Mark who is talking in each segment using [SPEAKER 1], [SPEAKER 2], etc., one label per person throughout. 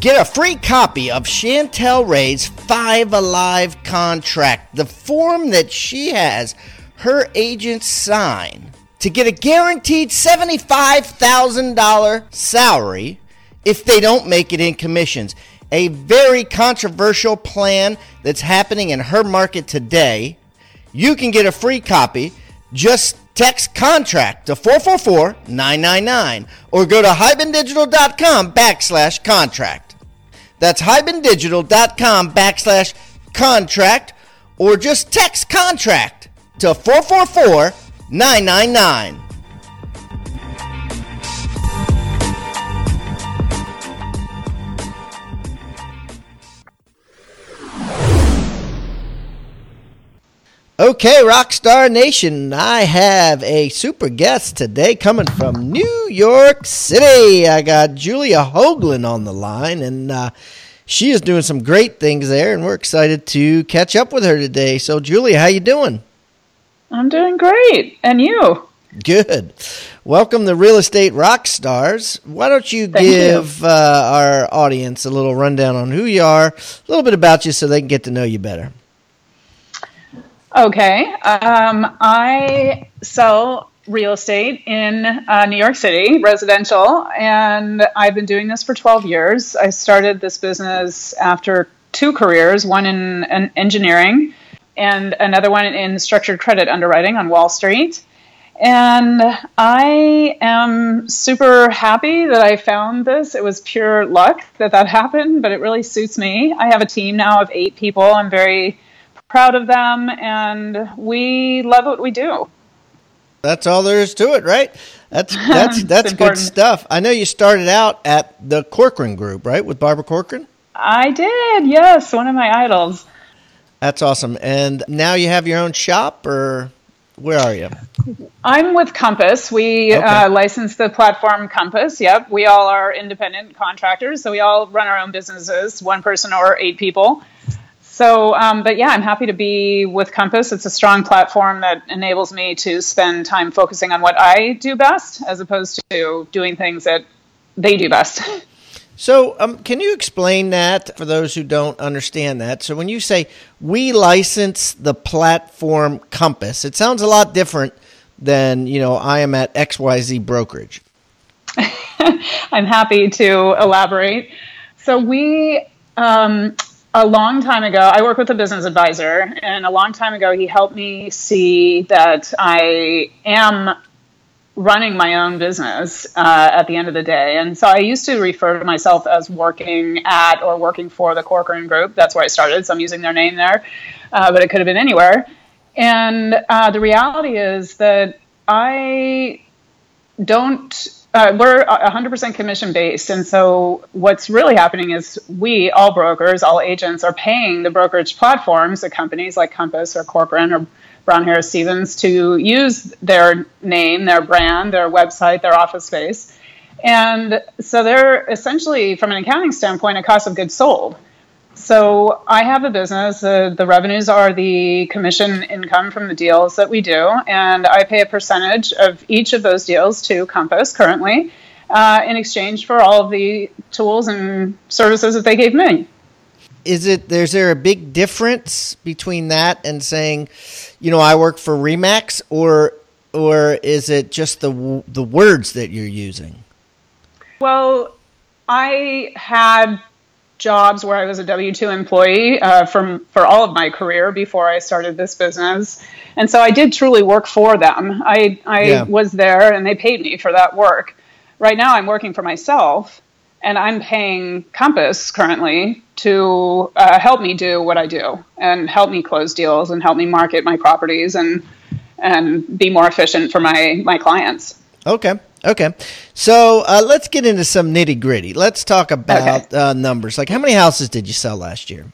[SPEAKER 1] Get a free copy of Chantel Ray's Five Alive contract, the form that she has her agents sign to get a guaranteed $75,000 salary if they don't make it in commissions. A very controversial plan that's happening in her market today. You can get a free copy. Just text contract to 444 999 or go to hibandigital.com backslash contract. That's hibandigital.com backslash contract or just text contract to 444 999. Okay, Rockstar Nation, I have a super guest today coming from New York City. I got Julia Hoagland on the line, and uh, she is doing some great things there, and we're excited to catch up with her today. So, Julia, how you doing?
[SPEAKER 2] I'm doing great, and you?
[SPEAKER 1] Good. Welcome to Real Estate Rock Stars. Why don't you
[SPEAKER 2] Thank
[SPEAKER 1] give Uh, our audience a little rundown on who you are, a little bit about you, so they can get to know you better?
[SPEAKER 2] Okay. Um, I sell real estate in uh, New York City, residential, and I've been doing this for 12 years. I started this business after two careers one in, in engineering and another one in structured credit underwriting on Wall Street. And I am super happy that I found this. It was pure luck that that happened, but it really suits me. I have a team now of eight people. I'm very proud of them, and we love what we do.
[SPEAKER 1] That's all there is to it, right? That's that's that's good stuff. I know you started out at the Corcoran Group, right, with Barbara Corcoran.
[SPEAKER 2] I did, yes, one of my idols.
[SPEAKER 1] That's awesome. And now you have your own shop, or where are you?
[SPEAKER 2] I'm with Compass. We
[SPEAKER 1] Okay.
[SPEAKER 2] uh, license the platform Compass. Yep, we all are independent contractors, so we all run our own businesses, one person or eight people. So, um, but yeah, I'm happy to be with Compass. It's a strong platform that enables me to spend time focusing on what I do best, as opposed to doing things that they do best.
[SPEAKER 1] So, um, can you explain that for those who don't understand that? So, when you say we license the platform Compass, it sounds a lot different than you know I am at XYZ brokerage.
[SPEAKER 2] I'm happy to elaborate. So we, um, a long time ago, I work with a business advisor, and a long time ago, he helped me see that I am running my own business uh, at the end of the day. And so I used to refer to myself as working at or working for the Corcoran Group. That's where I started, so I'm using their name there, uh, but it could have been anywhere. And uh, the reality is that I don't uh, we're 100% commission based. And so what's really happening is we all brokers all agents are paying the brokerage platforms the companies like compass or corcoran or brown harris stevens to use their name their brand their website their office space. And so they're essentially from an accounting standpoint a cost of goods sold so I have a business. Uh, the revenues are the commission income from the deals that we do, and I pay a percentage of each of those deals to Compass currently, uh, in exchange for all of the tools and services that they gave me.
[SPEAKER 1] Is it is there a big difference between that and saying, you know, I work for Remax, or or is it just the the words that you're using?
[SPEAKER 2] Well, I had jobs where I was a W two employee uh, from for all of my career before I started this business, and so I did truly work for them. I I yeah. was there, and they paid me for that work. Right now, I'm working for myself, and I'm paying Compass currently to uh, help me do what I do and help me close deals and help me market my properties and and be more efficient for my my clients.
[SPEAKER 1] Okay. Okay. So uh, let's get into some nitty gritty. Let's talk about okay. uh, numbers. Like, how many houses did you sell last year?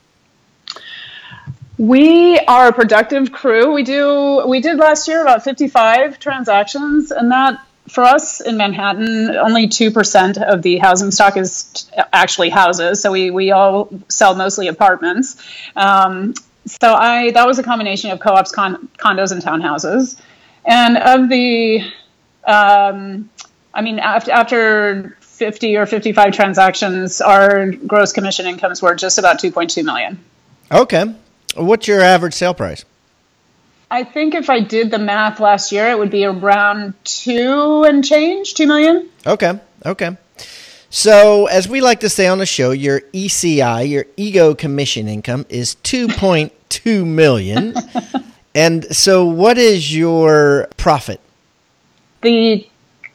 [SPEAKER 2] We are a productive crew. We do. We did last year about fifty-five transactions, and that for us in Manhattan, only two percent of the housing stock is actually houses. So we we all sell mostly apartments. Um, so I that was a combination of co-ops, con- condos, and townhouses. And of the um, I mean, after, after 50 or 55 transactions, our gross commission incomes were just about 2.2 million.
[SPEAKER 1] Okay. What's your average sale price?
[SPEAKER 2] I think if I did the math last year, it would be around two and change, two million.
[SPEAKER 1] Okay. Okay. So, as we like to say on the show, your ECI, your ego commission income, is 2.2 million. and so, what is your profit?
[SPEAKER 2] The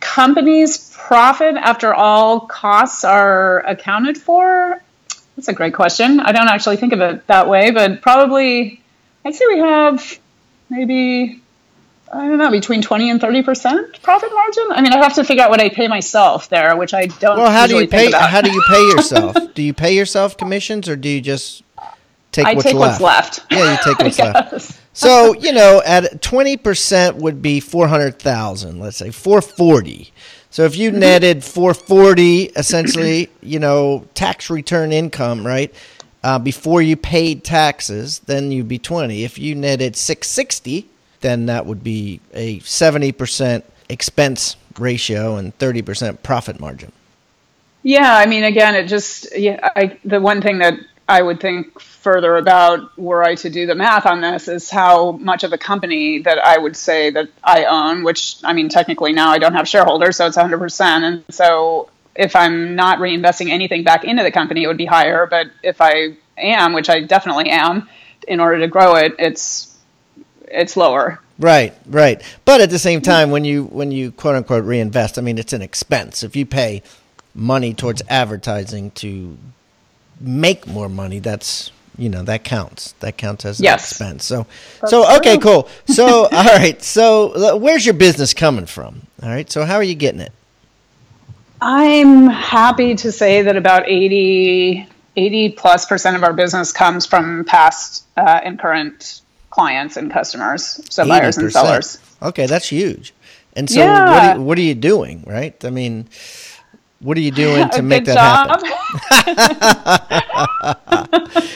[SPEAKER 2] company's profit after all costs are accounted for? That's a great question. I don't actually think of it that way, but probably I'd say we have maybe I don't know between twenty and thirty percent profit margin. I mean, I have to figure out what I pay myself there, which I don't.
[SPEAKER 1] Well, how do you pay? How do you pay yourself? do you pay yourself commissions, or do you just take
[SPEAKER 2] I
[SPEAKER 1] what's
[SPEAKER 2] take
[SPEAKER 1] left?
[SPEAKER 2] what's left.
[SPEAKER 1] Yeah, you take what's left. So you know, at twenty percent would be four hundred thousand. Let's say four forty. So if you mm-hmm. netted four forty, essentially, you know, tax return income, right? Uh, before you paid taxes, then you'd be twenty. If you netted six sixty, then that would be a seventy percent expense ratio and thirty percent profit margin.
[SPEAKER 2] Yeah, I mean, again, it just yeah. I, the one thing that I would think further about were I to do the math on this is how much of a company that I would say that I own, which I mean, technically now I don't have shareholders, so it's 100%. And so if I'm not reinvesting anything back into the company, it would be higher. But if I am, which I definitely am, in order to grow it, it's it's lower.
[SPEAKER 1] Right, right. But at the same time, when you when you quote unquote reinvest, I mean, it's an expense. If you pay money towards advertising to make more money, that's you know that counts. That counts as an yes. expense. So, that's so okay, true. cool. So, all right. So, where's your business coming from? All right. So, how are you getting it?
[SPEAKER 2] I'm happy to say that about 80, 80 plus percent of our business comes from past uh, and current clients and customers, so 80%. buyers and sellers.
[SPEAKER 1] Okay, that's huge. And so, yeah. what, are, what are you doing? Right? I mean, what are you doing to make that job. happen?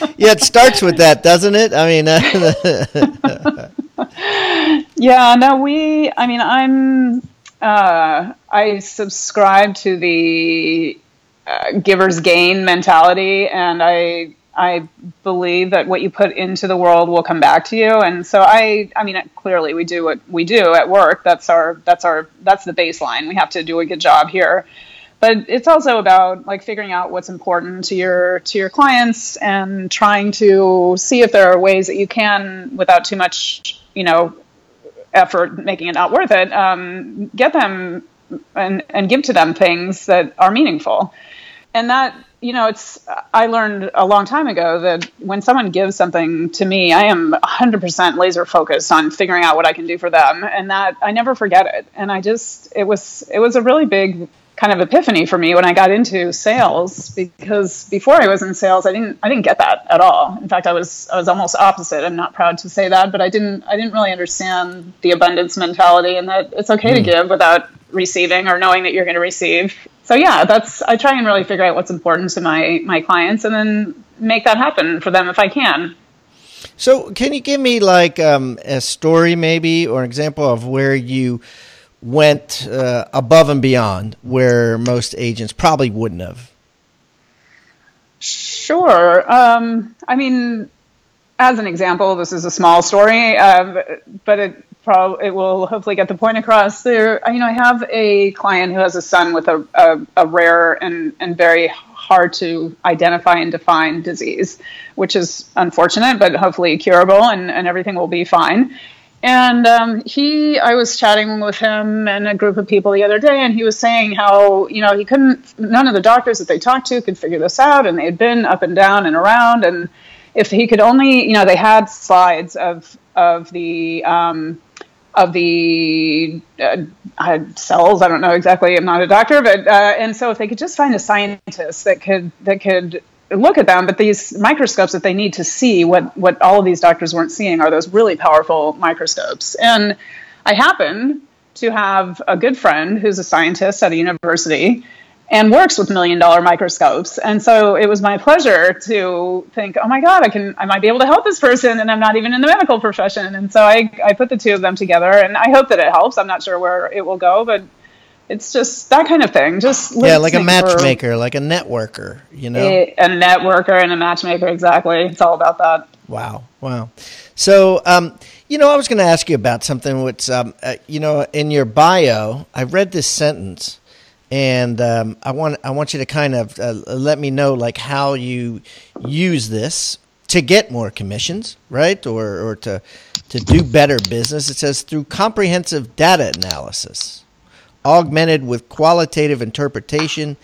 [SPEAKER 1] yeah, it starts with that, doesn't it? I mean,
[SPEAKER 2] yeah, no, we, I mean, I'm, uh, I subscribe to the uh, giver's gain mentality, and I, I believe that what you put into the world will come back to you. And so I, I mean, clearly we do what we do at work. That's our, that's our, that's the baseline. We have to do a good job here but it's also about like figuring out what's important to your to your clients and trying to see if there are ways that you can without too much you know effort making it not worth it um, get them and and give to them things that are meaningful. And that you know it's i learned a long time ago that when someone gives something to me i am 100% laser focused on figuring out what i can do for them. And that i never forget it. And i just it was it was a really big kind of epiphany for me when I got into sales because before I was in sales I didn't I didn't get that at all. In fact, I was I was almost opposite. I'm not proud to say that, but I didn't I didn't really understand the abundance mentality and that it's okay mm. to hmm. give without receiving or knowing that you're going to receive. So yeah, that's I try and really figure out what's important to my my clients and then make that happen for them if I can.
[SPEAKER 1] So, can you give me like um, a story maybe or an example of where you went uh, above and beyond where most agents probably wouldn't have?
[SPEAKER 2] Sure. Um, I mean, as an example, this is a small story, uh, but it, it will hopefully get the point across. There, you know, I have a client who has a son with a, a, a rare and and very hard to identify and define disease, which is unfortunate, but hopefully curable, and and everything will be fine. And um, he, I was chatting with him and a group of people the other day, and he was saying how, you know, he couldn't, none of the doctors that they talked to could figure this out, and they had been up and down and around. And if he could only, you know, they had slides of, of the, um, of the uh, cells. I don't know exactly. I'm not a doctor, but uh, and so if they could just find a scientist that could that could look at them, but these microscopes that they need to see what what all of these doctors weren't seeing are those really powerful microscopes. And I happen to have a good friend who's a scientist at a university and works with million dollar microscopes. And so it was my pleasure to think, oh my God, I can I might be able to help this person and I'm not even in the medical profession. And so I, I put the two of them together and I hope that it helps. I'm not sure where it will go, but it's just that kind of thing. Just
[SPEAKER 1] yeah, like a matchmaker, for, like a networker, you know,
[SPEAKER 2] a, a, networker and a matchmaker. Exactly, it's all about that.
[SPEAKER 1] Wow, wow. So, um, you know, I was going to ask you about something. Which, um, uh, you know, in your bio, I read this sentence, and um, I want I want you to kind of uh, let me know like how you use this to get more commissions, right, or or to to do better business. It says through comprehensive data analysis augmented with qualitative interpretation,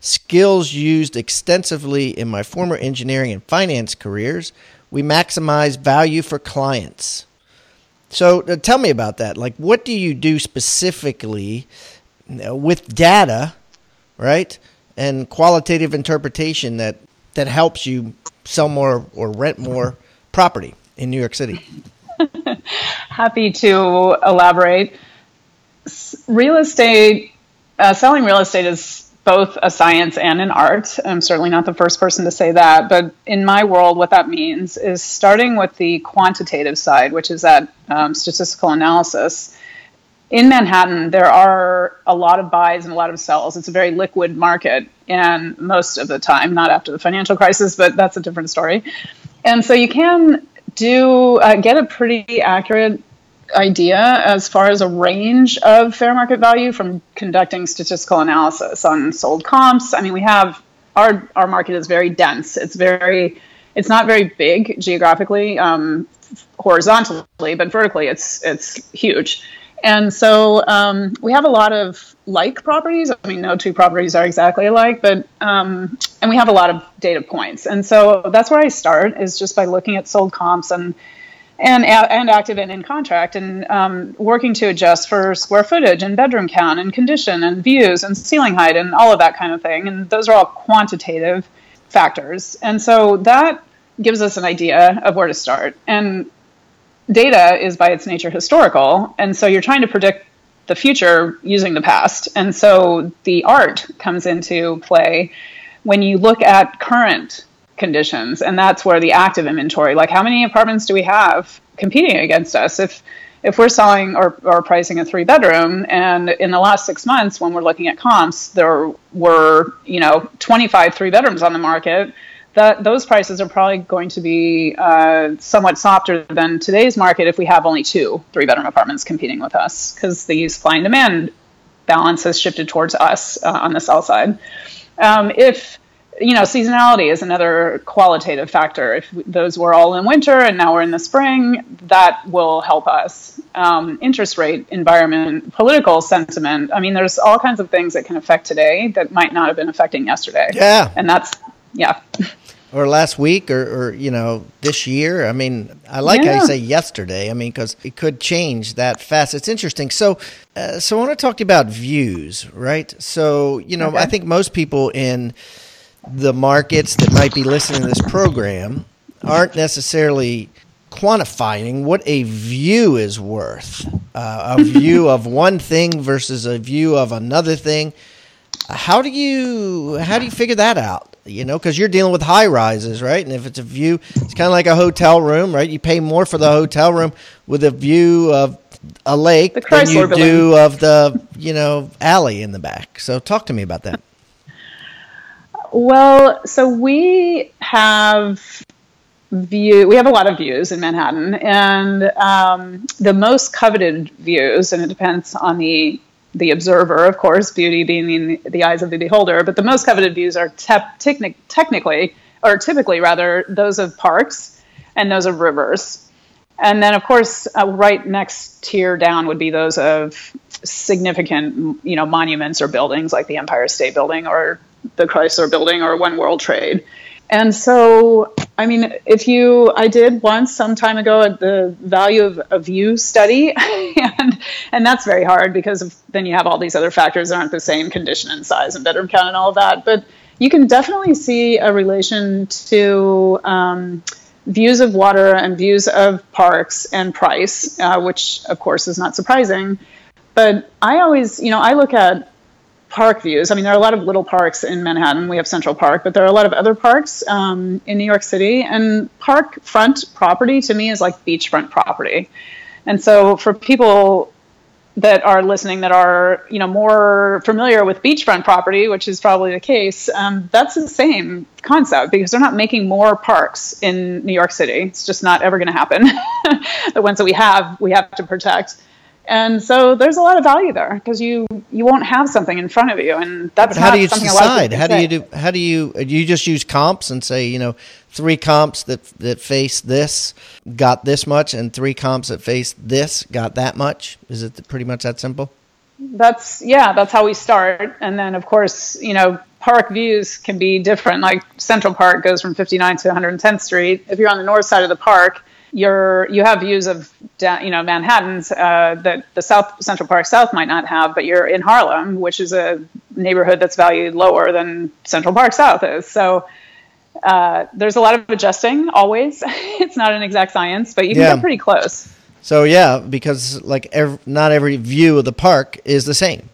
[SPEAKER 1] skills used extensively in my former engineering and finance careers. We maximize value for clients. So uh, tell me about that. Like, what do you do specifically with data, right, and qualitative interpretation that that helps you sell more or rent more property in New York City?
[SPEAKER 2] Happy to elaborate real estate, uh, selling real estate is both a science and an art. I'm certainly not the first person to say that, but in my world, what that means is starting with the quantitative side, which is that um, statistical analysis. In Manhattan, there are a lot of buys and a lot of sells. It's a very liquid market, and most of the time, not after the financial crisis, but that's a different story. And so you can do uh, get a pretty accurate idea as far as a range of fair market value from conducting statistical analysis on sold comps. I mean, we have our our market is very dense. It's very it's not very big geographically, um, horizontally, but vertically, it's it's huge. And so um, we have a lot of like properties. I mean, no two properties are exactly alike, but um, and we have a lot of data points. And so that's where I start is just by looking at sold comps and and and active and in contract and um, working to adjust for square footage and bedroom count and condition and views and ceiling height and all of that kind of thing. And those are all quantitative factors. And so that gives us an idea of where to start. And data is by its nature historical. And so you're trying to predict the future using the past. And so the art comes into play when you look at current conditions. And that's where the active inventory like how many apartments do we have competing against us? If if we're selling or, or pricing a three bedroom and in the last six months when we're looking at comps there were you know 25 three bedrooms on the market that those prices are probably going to be uh, somewhat softer than today's market if we have only two three bedroom apartments competing with us because the supply and demand balance has shifted towards us uh, on the sell side. Um, if you know, seasonality is another qualitative factor. If those were all in winter and now we're in the spring, that will help us. Um, interest rate, environment, political sentiment. I mean, there's all kinds of things that can affect today that might not have been affecting yesterday.
[SPEAKER 1] Yeah.
[SPEAKER 2] And that's, yeah.
[SPEAKER 1] Or last week, or, or you know, this year. I mean, I like yeah. how you say yesterday. I mean, because it could change that fast. It's interesting. So, uh, so I want to talk to you about views, right? So, you know, okay. I think most people in the markets that might be listening to this program aren't necessarily quantifying what a view is worth. Uh, a view of one thing versus a view of another thing. How do you how do you figure that out? You know because you're dealing with high rises right? And if it's a view it's kind of like a hotel room right? You pay more for the hotel room with a view of a lake than you do of the you know alley in the back. So talk to me about that
[SPEAKER 2] well, so we have view we have a lot of views in manhattan and um, the most coveted views and it depends on the the observer of course beauty being in the eyes of the beholder but the most coveted views are tep- techni- technically or typically rather those of parks and those of rivers. And then of course uh, right next tier down would be those of significant you know monuments or buildings like the empire state building or the chrysler building or one world trade and so, I mean, if you, I did once some time ago at the value of a view study, and and that's very hard because then you have all these other factors that aren't the same condition and size and bedroom count and all of that. But you can definitely see a relation to um, views of water and views of parks and price, uh, which of course is not surprising. But I always, you know, I look at park views. I mean, there are a lot of little parks in Manhattan. We have Central Park, but there are a lot of other parks um, in New York City. And park front property to me is like beachfront property. And so for people that are listening that are you know more familiar with beachfront property, which is probably the case, um, that's the same concept because they're not making more parks in New York City. It's just not ever going to happen. the ones that we have, we have to protect and so there's a lot of value there because you you won't have something in front of you and that's
[SPEAKER 1] how do you decide? how do you do how do you do you just use comps and say you know three comps that that face this got this much and three comps that face this got that much? Is it pretty much that simple?
[SPEAKER 2] That's yeah that's how we start. And then of course you know park views can be different. Like central park goes from 59 to 110th street. If you're on the north side of the park you're you have views of you know Manhattan's uh, that the South Central Park South might not have, but you're in Harlem, which is a neighborhood that's valued lower than Central Park South is. So uh, there's a lot of adjusting always. it's not an exact science, but you can yeah. get pretty close.
[SPEAKER 1] So yeah, because like every, not every view of the park is the same.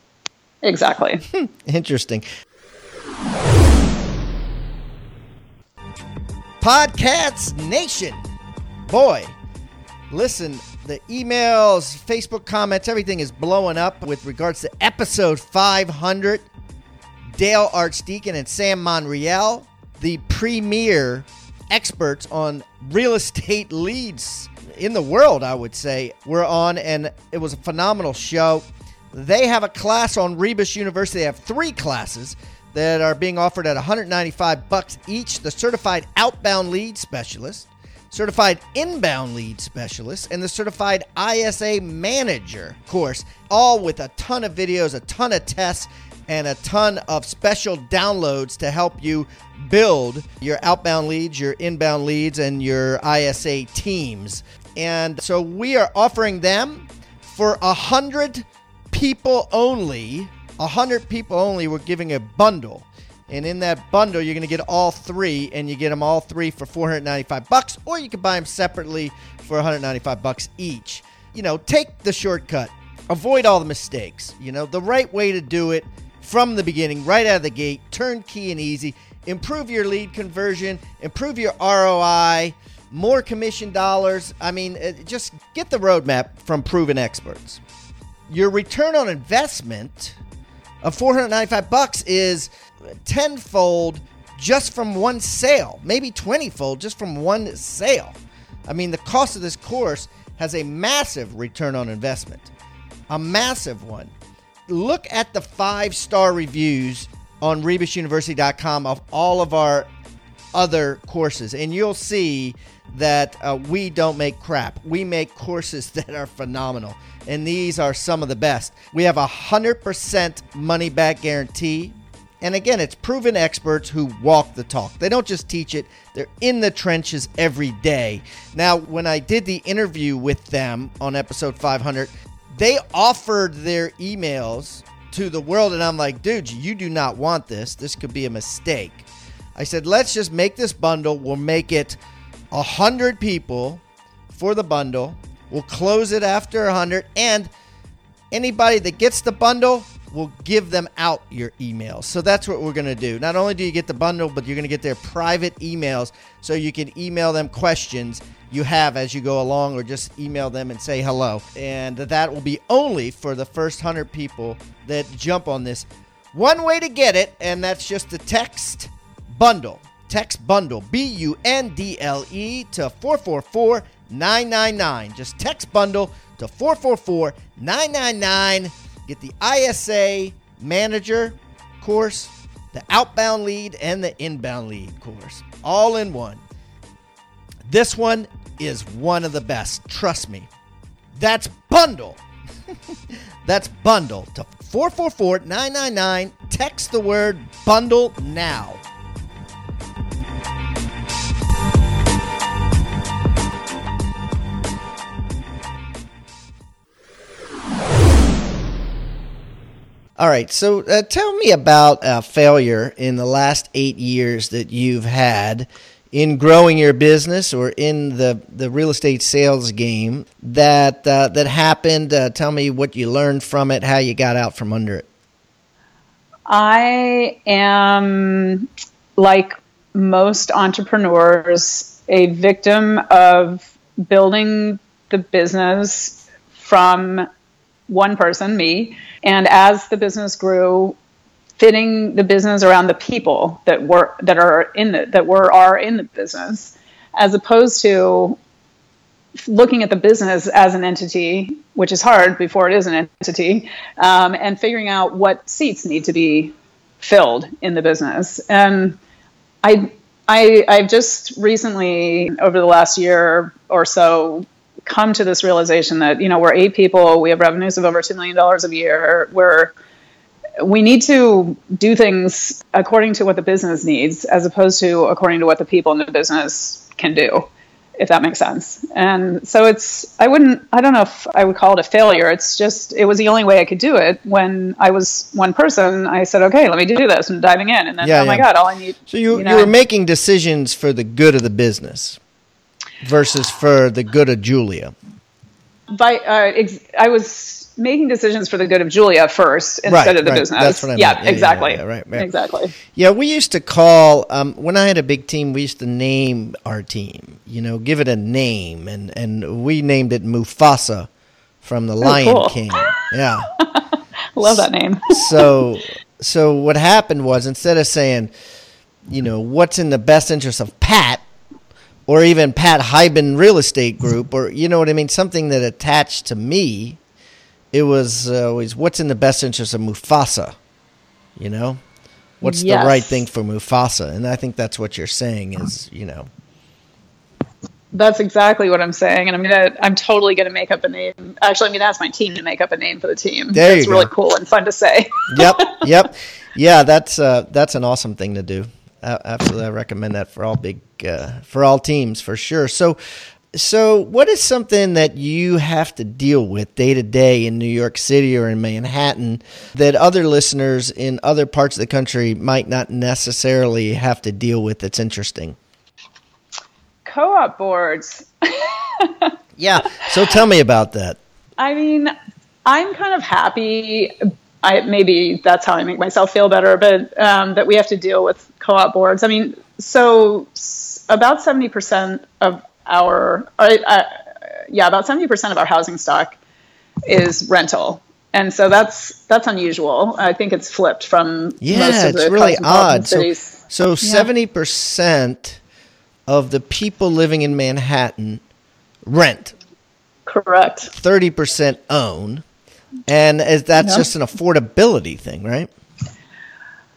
[SPEAKER 2] Exactly.
[SPEAKER 1] Interesting. Podcats Nation boy, listen, the emails, Facebook comments, everything is blowing up with regards to episode 500. Dale Archdeacon and Sam Monreal, the premier experts on real estate leads in the world, I would say, were on, and it was a phenomenal show. They have a class on Rebus University. They have three classes that are being offered at 195 bucks each. The certified outbound lead specialist, certified inbound lead specialist, and the certified ISA manager course, all with a ton of videos, a ton of tests, and a ton of special downloads to help you build your outbound leads, your inbound leads, and your ISA teams. And so we are offering them for a hundred people only. A hundred people only. We're giving a bundle and in that bundle, you're going to get all three, and you get them all three for 495 bucks, or you can buy them separately for 195 bucks each. You know, take the shortcut. Avoid all the mistakes. You know, the right way to do it from the beginning, right out of the gate, turnkey and easy. Improve your lead conversion, improve your ROI, more commission dollars. I mean, uh, just get the roadmap from proven experts. Your return on investment of 495 bucks is tenfold just from one sale, maybe 20 fold just from one sale. I mean, the cost of this course has a massive return on investment, a massive one. Look at the five star reviews on rebusuniversity.com of all of our other courses, and you'll see that uh, we don't make crap. We make courses that are phenomenal, and these are some of the best. We have a 100% money back guarantee and again, it's proven experts who walk the talk. They don't just teach it, they're in the trenches every day. Now, when I did the interview with them on episode 500, they offered their emails to the world, and I'm like, dude, you do not want this. This could be a mistake. I said, let's just make this bundle. We'll make it 100 people for the bundle. We'll close it after 100. And anybody that gets the bundle, will give them out your emails. So that's what we're going to do. Not only do you get the bundle, but you're going to get their private emails so you can email them questions you have as you go along or just email them and say hello. And that will be only for the first 100 people that jump on this. One way to get it, and that's just the text bundle Text bundle, B U N D L E, to 444 999. Just text bundle to 444 999. Get the ISA manager course, the outbound lead, and the inbound lead course all in one. This one is one of the best. Trust me. That's bundle. That's bundle to 444 999. Text the word bundle now. All right, so uh, tell me about a failure in the last eight years that you've had in growing your business or in the, the real estate sales game that uh, that happened. Uh, tell me what you learned from it, how you got out from under it.
[SPEAKER 2] I am like most entrepreneurs, a victim of building the business from one person, me, and as the business grew, fitting the business around the people that were that are in the that were are in the business, as opposed to looking at the business as an entity, which is hard before it is an entity, um, and figuring out what seats need to be filled in the business. And I, I, I've just recently, over the last year or so, come to this realization that you know we're eight people, we have revenues of over two million dollars a year. We're we need to do things according to what the business needs, as opposed to according to what the people in the business can do, if that makes sense. And so it's I wouldn't I don't know if I would call it a failure. It's just it was the only way I could do it. When I was one person, I said, okay, let me do this, and diving in, and then yeah, oh yeah. my god, all I need.
[SPEAKER 1] So you you, know, you were making decisions for the good of the business versus for the good of Julia?
[SPEAKER 2] By uh, ex- I was making decisions for the good of Julia first instead
[SPEAKER 1] right,
[SPEAKER 2] of the
[SPEAKER 1] right.
[SPEAKER 2] business.
[SPEAKER 1] That's what I
[SPEAKER 2] yeah, yeah, exactly.
[SPEAKER 1] Yeah, right,
[SPEAKER 2] right, exactly.
[SPEAKER 1] Yeah, we used to call um, when I had a big team. We used to name our team. You know, give it a name, and and we named it Mufasa from the oh, Lion cool. King. Yeah,
[SPEAKER 2] love that name.
[SPEAKER 1] so so what happened was instead of saying, you know, what's in the best interest of Pat, or even Pat Hiban Real Estate Group, or you know what I mean, something that attached to me. It was uh, always what's in the best interest of Mufasa, you know, what's yes. the right thing for Mufasa, and I think that's what you're saying is, you know.
[SPEAKER 2] That's exactly what I'm saying, and I'm gonna. I'm totally gonna make up a name. Actually, I'm gonna ask my team to make up a name for the team.
[SPEAKER 1] There
[SPEAKER 2] It's really cool and fun to say.
[SPEAKER 1] yep, yep, yeah. That's uh, that's an awesome thing to do absolutely, I recommend that for all big uh, for all teams for sure. So, so what is something that you have to deal with day to day in New York City or in Manhattan that other listeners in other parts of the country might not necessarily have to deal with? That's interesting.
[SPEAKER 2] Co-op boards.
[SPEAKER 1] yeah. So tell me about that.
[SPEAKER 2] I mean, I'm kind of happy I maybe that's how I make myself feel better, but um, that we have to deal with co-op boards. I mean, so about seventy percent of our, uh, uh, yeah, about seventy percent of our housing stock is rental, and so that's that's unusual. I think it's flipped from
[SPEAKER 1] yeah, it's really odd. So so seventy percent of the people living in Manhattan rent.
[SPEAKER 2] Correct.
[SPEAKER 1] Thirty percent own and is that's just an affordability thing, right?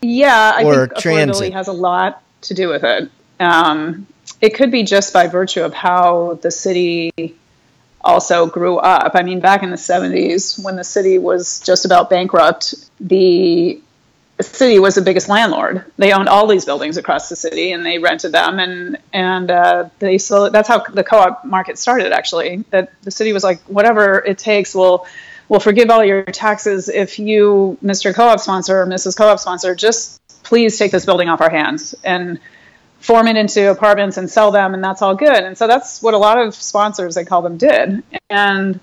[SPEAKER 2] Yeah, I or think transit. affordability has a lot to do with it. Um, it could be just by virtue of how the city also grew up. I mean, back in the 70s, when the city was just about bankrupt, the city was the biggest landlord. They owned all these buildings across the city, and they rented them, and and uh, they so that's how the co-op market started. Actually, that the city was like, whatever it takes, we'll will forgive all your taxes if you, Mr. Co-op sponsor or Mrs. Co-op sponsor, just please take this building off our hands and form it into apartments and sell them, and that's all good. And so that's what a lot of sponsors, I call them, did. And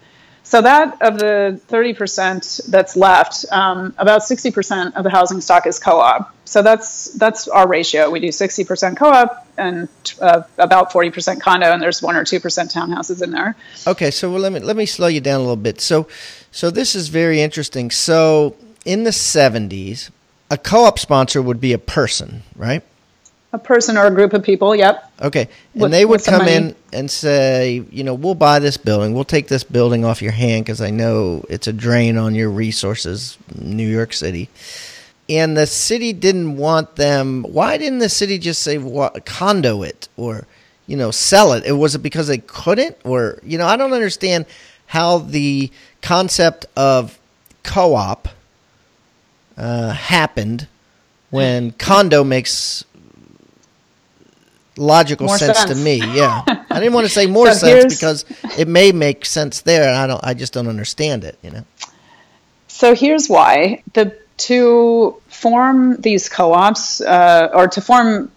[SPEAKER 2] so that of the 30% that's left, um, about 60% of the housing stock is co-op. So that's that's our ratio. We do 60% co-op and uh, about 40% condo, and there's one or two percent townhouses in there.
[SPEAKER 1] Okay, so well, let me let me slow you down a little bit. So, so this is very interesting. So in the 70s, a co-op sponsor would be a person, right?
[SPEAKER 2] a person or a group of people. Yep.
[SPEAKER 1] Okay, and
[SPEAKER 2] With-
[SPEAKER 1] they would come
[SPEAKER 2] money.
[SPEAKER 1] in and say, you know, we'll buy this building, we'll take this building off your hand because I know it's a drain on your resources, New York City. And the city didn't want them. Why didn't the city just say wa- condo it or, you know, sell it? It was it because they couldn't, or you know, I don't understand how the concept of co-op uh, happened when condo makes logical
[SPEAKER 2] More
[SPEAKER 1] sense, to me. Yeah, I didn't want to say more
[SPEAKER 2] So
[SPEAKER 1] sense because it may make sense there, and I don't. I just don't understand it. You know.
[SPEAKER 2] So here's why: the to form these co-ops uh, or to form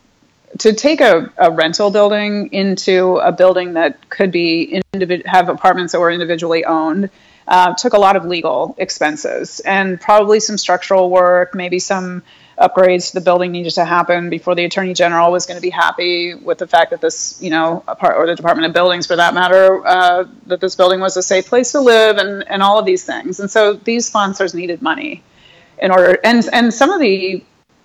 [SPEAKER 2] to take a, a rental building into a building that could be individ- have apartments that were individually owned uh, took a lot of legal expenses and probably some structural work, maybe some upgrades to the building needed to happen before the attorney general was going to be happy with the fact that this, you know, apart, or the Department of Buildings for that matter, uh, that this building was a safe place to live and, and all of these things. And so these sponsors needed money in order, and and some of the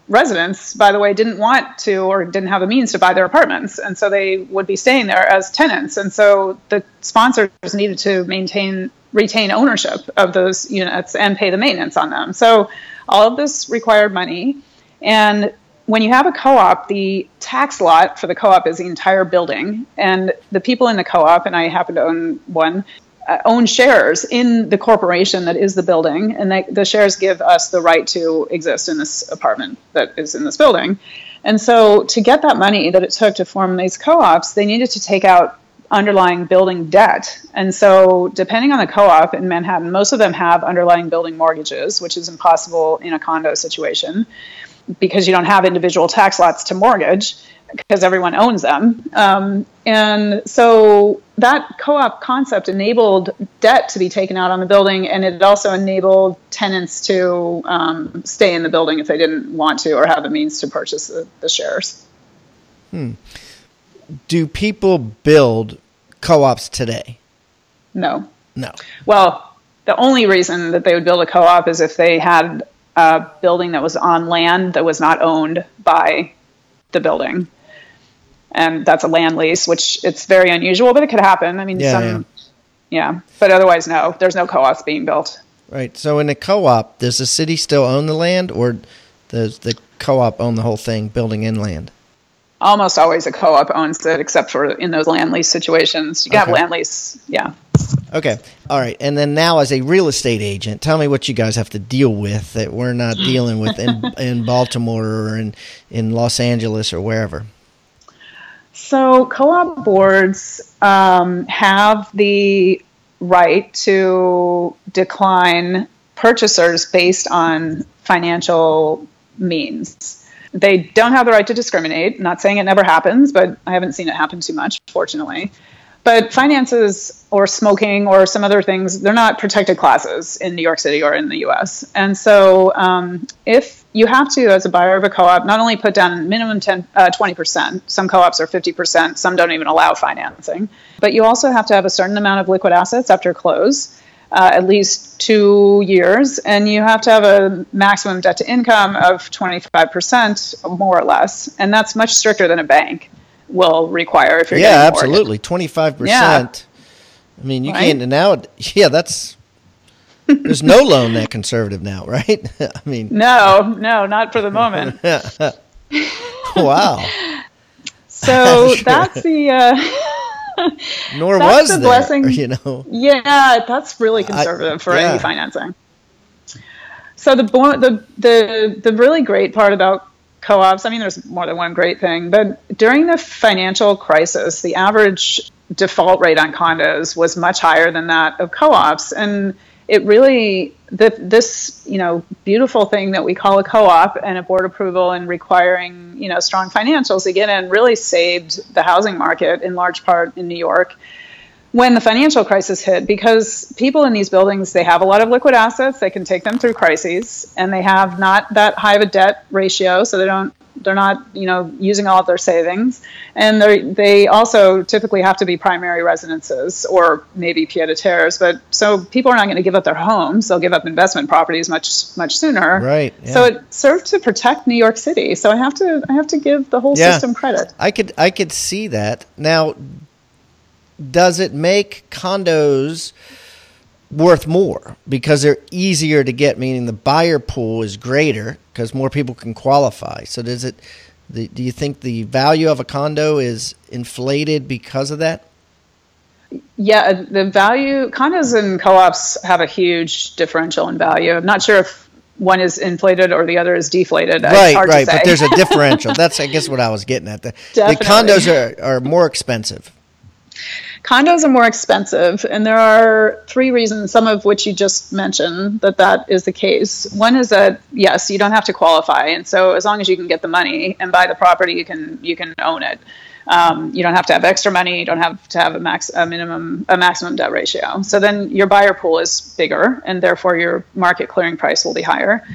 [SPEAKER 2] residents, by the way, didn't want to or didn't have the means to buy their apartments, and so they would be staying there as tenants. And so the sponsors needed to maintain retain ownership of those units and pay the maintenance on them. So all of this required money, and when you have a co-op, the tax lot for the co-op is the entire building, and the people in the co-op, and I happen to own one, uh, own shares in the corporation that is the building, and they, the shares give us the right to exist in this apartment that is in this building. And so, to get that money that it took to form these co-ops, they needed to take out underlying building debt. And so, depending on the co-op in Manhattan, most of them have underlying building mortgages, which is impossible in a condo situation because you don't have individual tax lots to mortgage because everyone owns them. Um, and so that co op concept enabled debt to be taken out on the building, and it also enabled tenants to um, stay in the building if they didn't want to or have the means to purchase the, the shares.
[SPEAKER 1] Do people build co-ops today?
[SPEAKER 2] No.
[SPEAKER 1] No.
[SPEAKER 2] Well, the only reason that they would build a co op is if they had a building that was on land that was not owned by the building. And that's a land lease, which it's very unusual, but it could happen. I mean,
[SPEAKER 1] Yeah,
[SPEAKER 2] some, yeah. But otherwise, no, there's no co ops being built.
[SPEAKER 1] Right. So in a co-op, does the city still own the land, or does the co-op own the whole thing, building and land?
[SPEAKER 2] Almost always a co op owns it, except for in those land lease situations. You
[SPEAKER 1] Okay.
[SPEAKER 2] have land lease, yeah.
[SPEAKER 1] Okay. All right. And then now, as a real estate agent, tell me what you guys have to deal with that we're not dealing with in, in Baltimore or in, in Los Angeles or wherever.
[SPEAKER 2] So, co op boards um, have the right to decline purchasers based on financial means. They don't have the right to discriminate. Not saying it never happens, but I haven't seen it happen too much, fortunately. But finances or smoking or some other things, they're not protected classes in New York City or in the US. And so um, if you have to, as a buyer of a co op, not only put down minimum 10, uh, 20%, some co ops are 50%, some don't even allow financing, but you also have to have a certain amount of liquid assets after close. Uh, at least two years, and you have to have a maximum debt to income of 25%, more or less. And that's much stricter than a bank will require if you're
[SPEAKER 1] Yeah,
[SPEAKER 2] getting a mortgage.
[SPEAKER 1] absolutely. 25%.
[SPEAKER 2] Yeah.
[SPEAKER 1] I mean, you
[SPEAKER 2] Right?
[SPEAKER 1] can't now. Yeah, that's. There's no loan that conservative now, right? I mean,
[SPEAKER 2] No, no, not for the moment.
[SPEAKER 1] wow.
[SPEAKER 2] So
[SPEAKER 1] Sure.
[SPEAKER 2] that's the uh,
[SPEAKER 1] Nor
[SPEAKER 2] That's
[SPEAKER 1] was
[SPEAKER 2] the
[SPEAKER 1] there,
[SPEAKER 2] blessing.
[SPEAKER 1] you know.
[SPEAKER 2] yeah, that's really conservative for
[SPEAKER 1] yeah.
[SPEAKER 2] any financing. So the the the the really great part about co-ops, I mean, there's more than one great thing, but during the financial crisis, the average default rate on condos was much higher than that of co-ops, and it really the, this you know beautiful thing that we call a co-op and a board approval and requiring you know strong financials to get in really saved the housing market in large part in New York when the financial crisis hit because people in these buildings they have a lot of liquid assets they can take them through crises and they have not that high of a debt ratio so they don't they're not you know using all of their savings, and they they also typically have to be primary residences or maybe pied a terres. But so people are not going to give up their homes; they'll give up investment properties much much sooner.
[SPEAKER 1] Right. Yeah.
[SPEAKER 2] So it served to protect New York City. So I have to I have to give the whole
[SPEAKER 1] Yeah.
[SPEAKER 2] system credit.
[SPEAKER 1] I could I could see that. Now, does it make condos worth more because they're easier to get? Meaning the buyer pool is greater because more people can qualify. So does it? The, do you think the value of a condo is inflated because of that?
[SPEAKER 2] Yeah, uh, the value condos and co-ops have a huge differential in value. I'm not sure if one is inflated or the other is deflated.
[SPEAKER 1] Right, right. But there's a differential. That's I guess what I was getting at. The, the condos are, are more expensive.
[SPEAKER 2] Condos are more expensive, and there are three reasons, some of which you just mentioned, that that is the case. One is that yes, you don't have to qualify, and so as long as you can get the money and buy the property, you can you can own it. Um, you don't have to have extra money. You don't have to have a max a minimum a maximum debt ratio. So then your buyer pool is bigger, and therefore your market clearing price will be higher.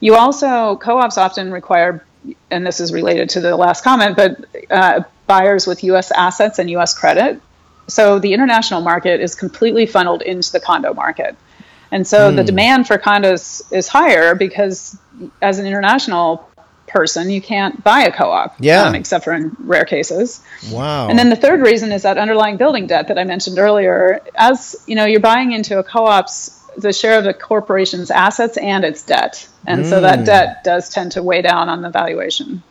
[SPEAKER 2] You also co-ops often require, and this is related to the last comment, but uh, buyers with U.S. assets and U.S. credit. So the international market is completely funneled into the condo market, and so the demand for condos is higher because as an international person, you can't buy a co-op,
[SPEAKER 1] Yeah.
[SPEAKER 2] um, except for in rare cases.
[SPEAKER 1] Wow.
[SPEAKER 2] And then the third reason is that underlying building debt that I mentioned earlier. As you know, you're buying into a co-op's the share of the corporation's assets and its debt, and so that debt does tend to weigh down on the valuation.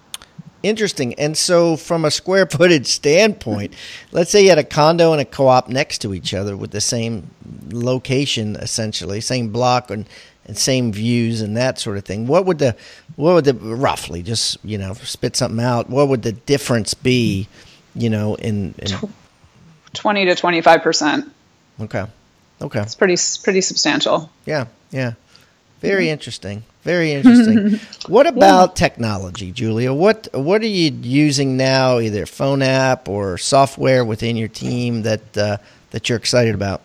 [SPEAKER 1] Interesting. And so, from a square footage standpoint, let's say you had a condo and a co op next to each other with the same location, essentially, same block and, and same views and that sort of thing. What would the, what would the, roughly, just, you know, spit something out, what would the difference be, you know, in, in
[SPEAKER 2] Twenty to twenty-five percent.
[SPEAKER 1] okay. Okay.
[SPEAKER 2] It's pretty pretty substantial.
[SPEAKER 1] Yeah. Yeah. Very interesting. Very interesting. what about technology, Julia? What what are you using now, either phone app or software within your team that uh, that you're excited about?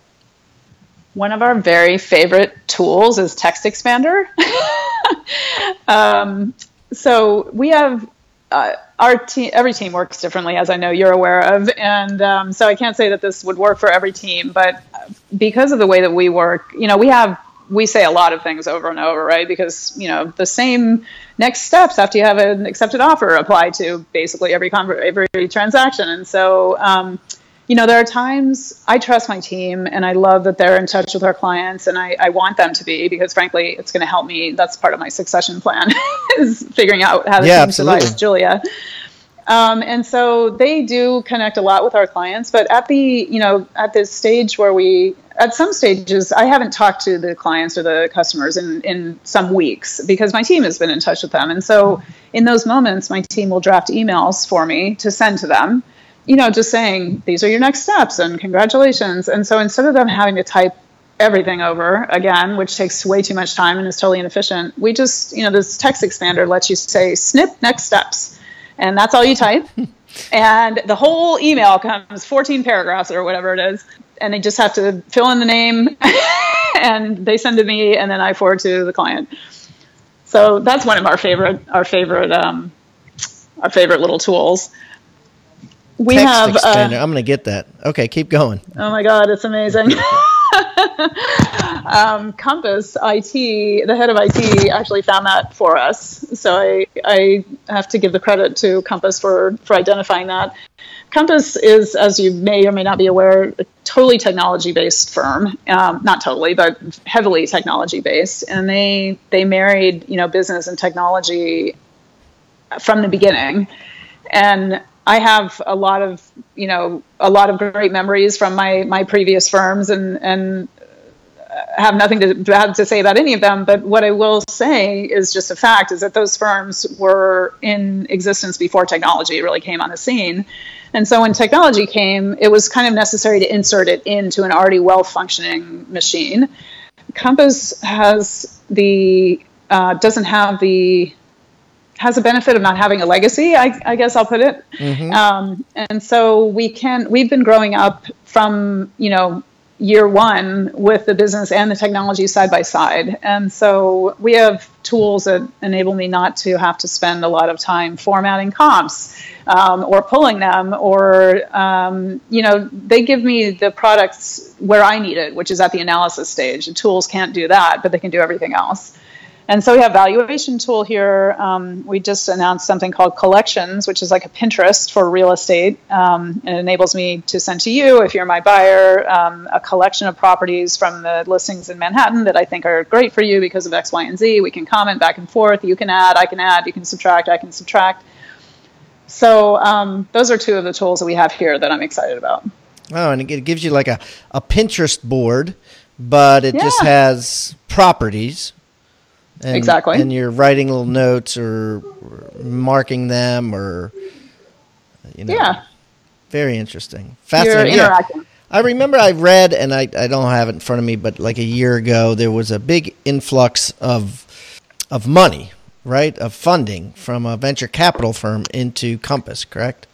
[SPEAKER 2] One of our very favorite tools is Text Expander. um, so we have uh, our team. Every team works differently, as I know you're aware of, and um, so I can't say that this would work for every team. But because of the way that we work, you know, we have we say a lot of things over and over, right? Because you know the same next steps after you have an accepted offer apply to basically every conver- every transaction, and so. Um, you know, there are times I trust my team and I love that they're in touch with our clients and I, I want them to be because frankly it's going to help me. That's part of my succession plan is figuring out how to
[SPEAKER 1] Yeah, absolutely.
[SPEAKER 2] Julia. Um, and so they do connect a lot with our clients, but at the, you know, at this stage where we, at some stages, I haven't talked to the clients or the customers in, in some weeks because my team has been in touch with them. And so in those moments, my team will draft emails for me to send to them you know, just saying these are your next steps and congratulations. And so instead of them having to type everything over again, which takes way too much time and is totally inefficient, we just, you know, this text expander lets you say snip next steps. And that's all you type. and the whole email comes 14 paragraphs or whatever it is. And they just have to fill in the name and they send it to me and then I forward to the client. So that's one of our favorite, our favorite, um, our favorite little tools. We
[SPEAKER 1] Text
[SPEAKER 2] have uh.
[SPEAKER 1] I'm going to get that. Okay, keep going.
[SPEAKER 2] Oh my God, it's amazing. um, Compass IT, the head of IT, actually found that for us. So I, I have to give the credit to Compass for, for identifying that. Compass is, as you may or may not be aware, a totally technology based firm. Um, not totally, but heavily technology based. And they, they married, you know, business and technology from the beginning. And I have a lot of, you know, a lot of great memories from my my previous firms, and and have nothing to bad to say about any of them. But what I will say is just a fact is that those firms were in existence before technology really came on the scene. And so when technology came, it was kind of necessary to insert it into an already well functioning machine. Compass has the uh, doesn't have the has a benefit of not having a legacy. I, I guess I'll put it. Um, and so we can we've been growing up from you know year one with the business and the technology side by side. And so we have tools that enable me not to have to spend a lot of time formatting comps um, or pulling them, or, um, you know, they give me the products where I need it, which is at the analysis stage. The tools can't do that, but they can do everything else. And so we have valuation tool here. Um, we just announced something called Collections, which is like a Pinterest for real estate. Um, and it enables me to send to you, if you're my buyer, um, a collection of properties from the listings in Manhattan that I think are great for you because of X, Y, and Z. We can comment back and forth. You can add, I can add, you can subtract, I can subtract. So um, those are two of the tools that we have here that I'm excited about.
[SPEAKER 1] Oh, and it gives you like a, a Pinterest board, but it yeah. just has properties and,
[SPEAKER 2] exactly.
[SPEAKER 1] And you're writing little notes or, or marking them or, you know.
[SPEAKER 2] Yeah.
[SPEAKER 1] Very interesting. Fascinating.
[SPEAKER 2] You're interacting. Yeah.
[SPEAKER 1] I remember I read, and I, I don't have it in front of me, but like a year ago, there was a big influx of of money, right, of funding from a venture capital firm into Compass, correct?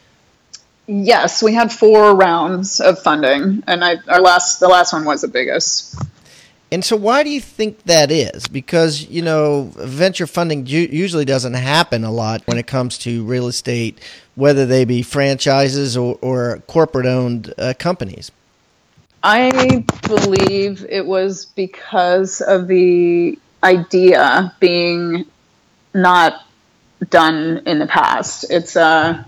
[SPEAKER 2] Yes, we had four rounds of funding, and I, our last the last one was the biggest.
[SPEAKER 1] And so, why do you think that is? Because you know, venture funding usually doesn't happen a lot when it comes to real estate, whether they be franchises or, or corporate-owned uh, companies.
[SPEAKER 2] I believe it was because of the idea being not done in the past. It's a uh,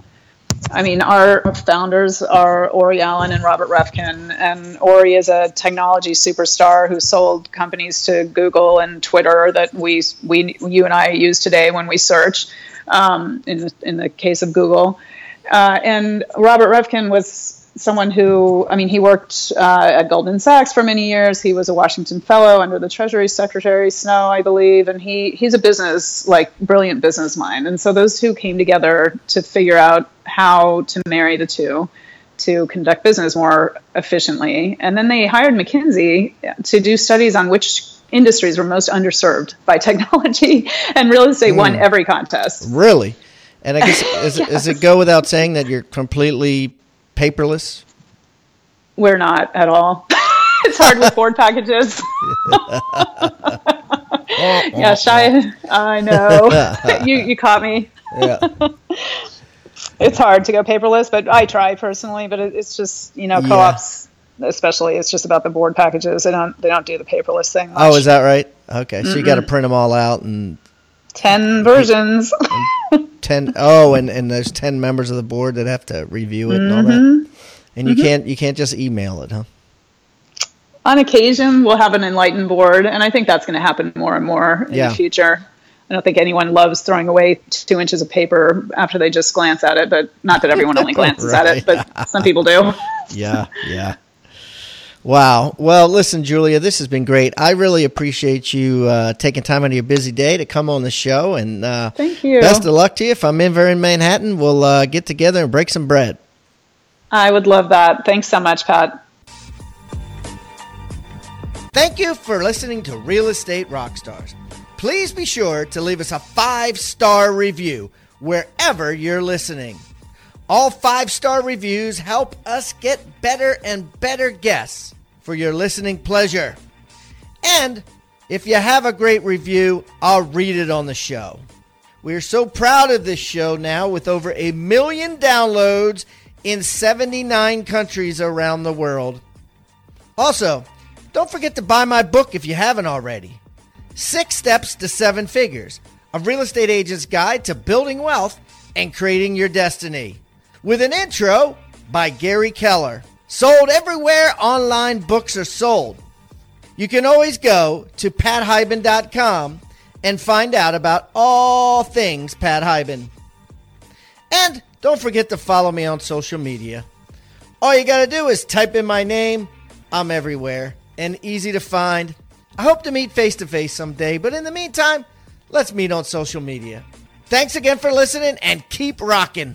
[SPEAKER 2] I mean, our founders are Ori Allon and Robert Reffkin, and Ori is a technology superstar who sold companies to Google and Twitter that we, we you and I use today when we search. Um, in the, in the case of Google, uh, and Robert Reffkin was someone who, I mean, he worked uh, at Goldman Sachs for many years. He was a Washington Fellow under the Treasury Secretary Snow, I believe, and he he's a business like brilliant business mind. And so those two came together to figure out how to marry the two to conduct business more efficiently. And then they hired McKinsey to do studies on which industries were most underserved by technology, and real estate mm. won hmm. every contest.
[SPEAKER 1] Really. And I guess is, yes. does it go without saying that you're completely paperless?
[SPEAKER 2] We're not at all. it's hard with board packages. Oh, yeah, shy. I know. you you caught me. Yeah. it's hard to go paperless, but I try personally. But it's just you know co-ops, especially. It's just about the board packages. They don't they don't do the paperless thing. Much.
[SPEAKER 1] Oh, is that right? Okay, so Mm-mm. you got to print them all out and
[SPEAKER 2] ten versions.
[SPEAKER 1] Ten oh, and and there's ten members of the board that have to review it mm-hmm. and all that. Mm-hmm. And you mm-hmm. can't you can't just email it, huh?
[SPEAKER 2] On occasion, we'll have an enlightened board, and I think that's going to happen more and more in yeah. the future. I don't think anyone loves throwing away two inches of paper after they just glance at it, but not that everyone only glances right. at it, but some people do.
[SPEAKER 1] yeah, yeah. Wow. Well, listen, Julia, this has been great. I really appreciate you uh, taking time out of your busy day to come on the show. And uh,
[SPEAKER 2] thank you.
[SPEAKER 1] Best of luck to you. If I'm ever in Manhattan, we'll uh, get together and break some bread.
[SPEAKER 2] I would love that. Thanks so much, Pat.
[SPEAKER 1] Thank you for listening to Real Estate Rockstars. Please be sure to leave us a five star review wherever you're listening. All five star reviews help us get better and better guests for your listening pleasure. And if you have a great review, I'll read it on the show. We are so proud of this show now with over a million downloads in 79 countries around the world. Also, don't forget to buy my book if you haven't already Six Steps to Seven Figures, a real estate agent's guide to building wealth and creating your destiny with an intro by Gary Keller. Sold everywhere online books are sold. You can always go to pathiban.com and find out about all things Pat Hiban. And don't forget to follow me on social media. All you got to do is type in my name. I'm everywhere and easy to find. I hope to meet face to face someday, but in the meantime, let's meet on social media. Thanks again for listening and keep rocking.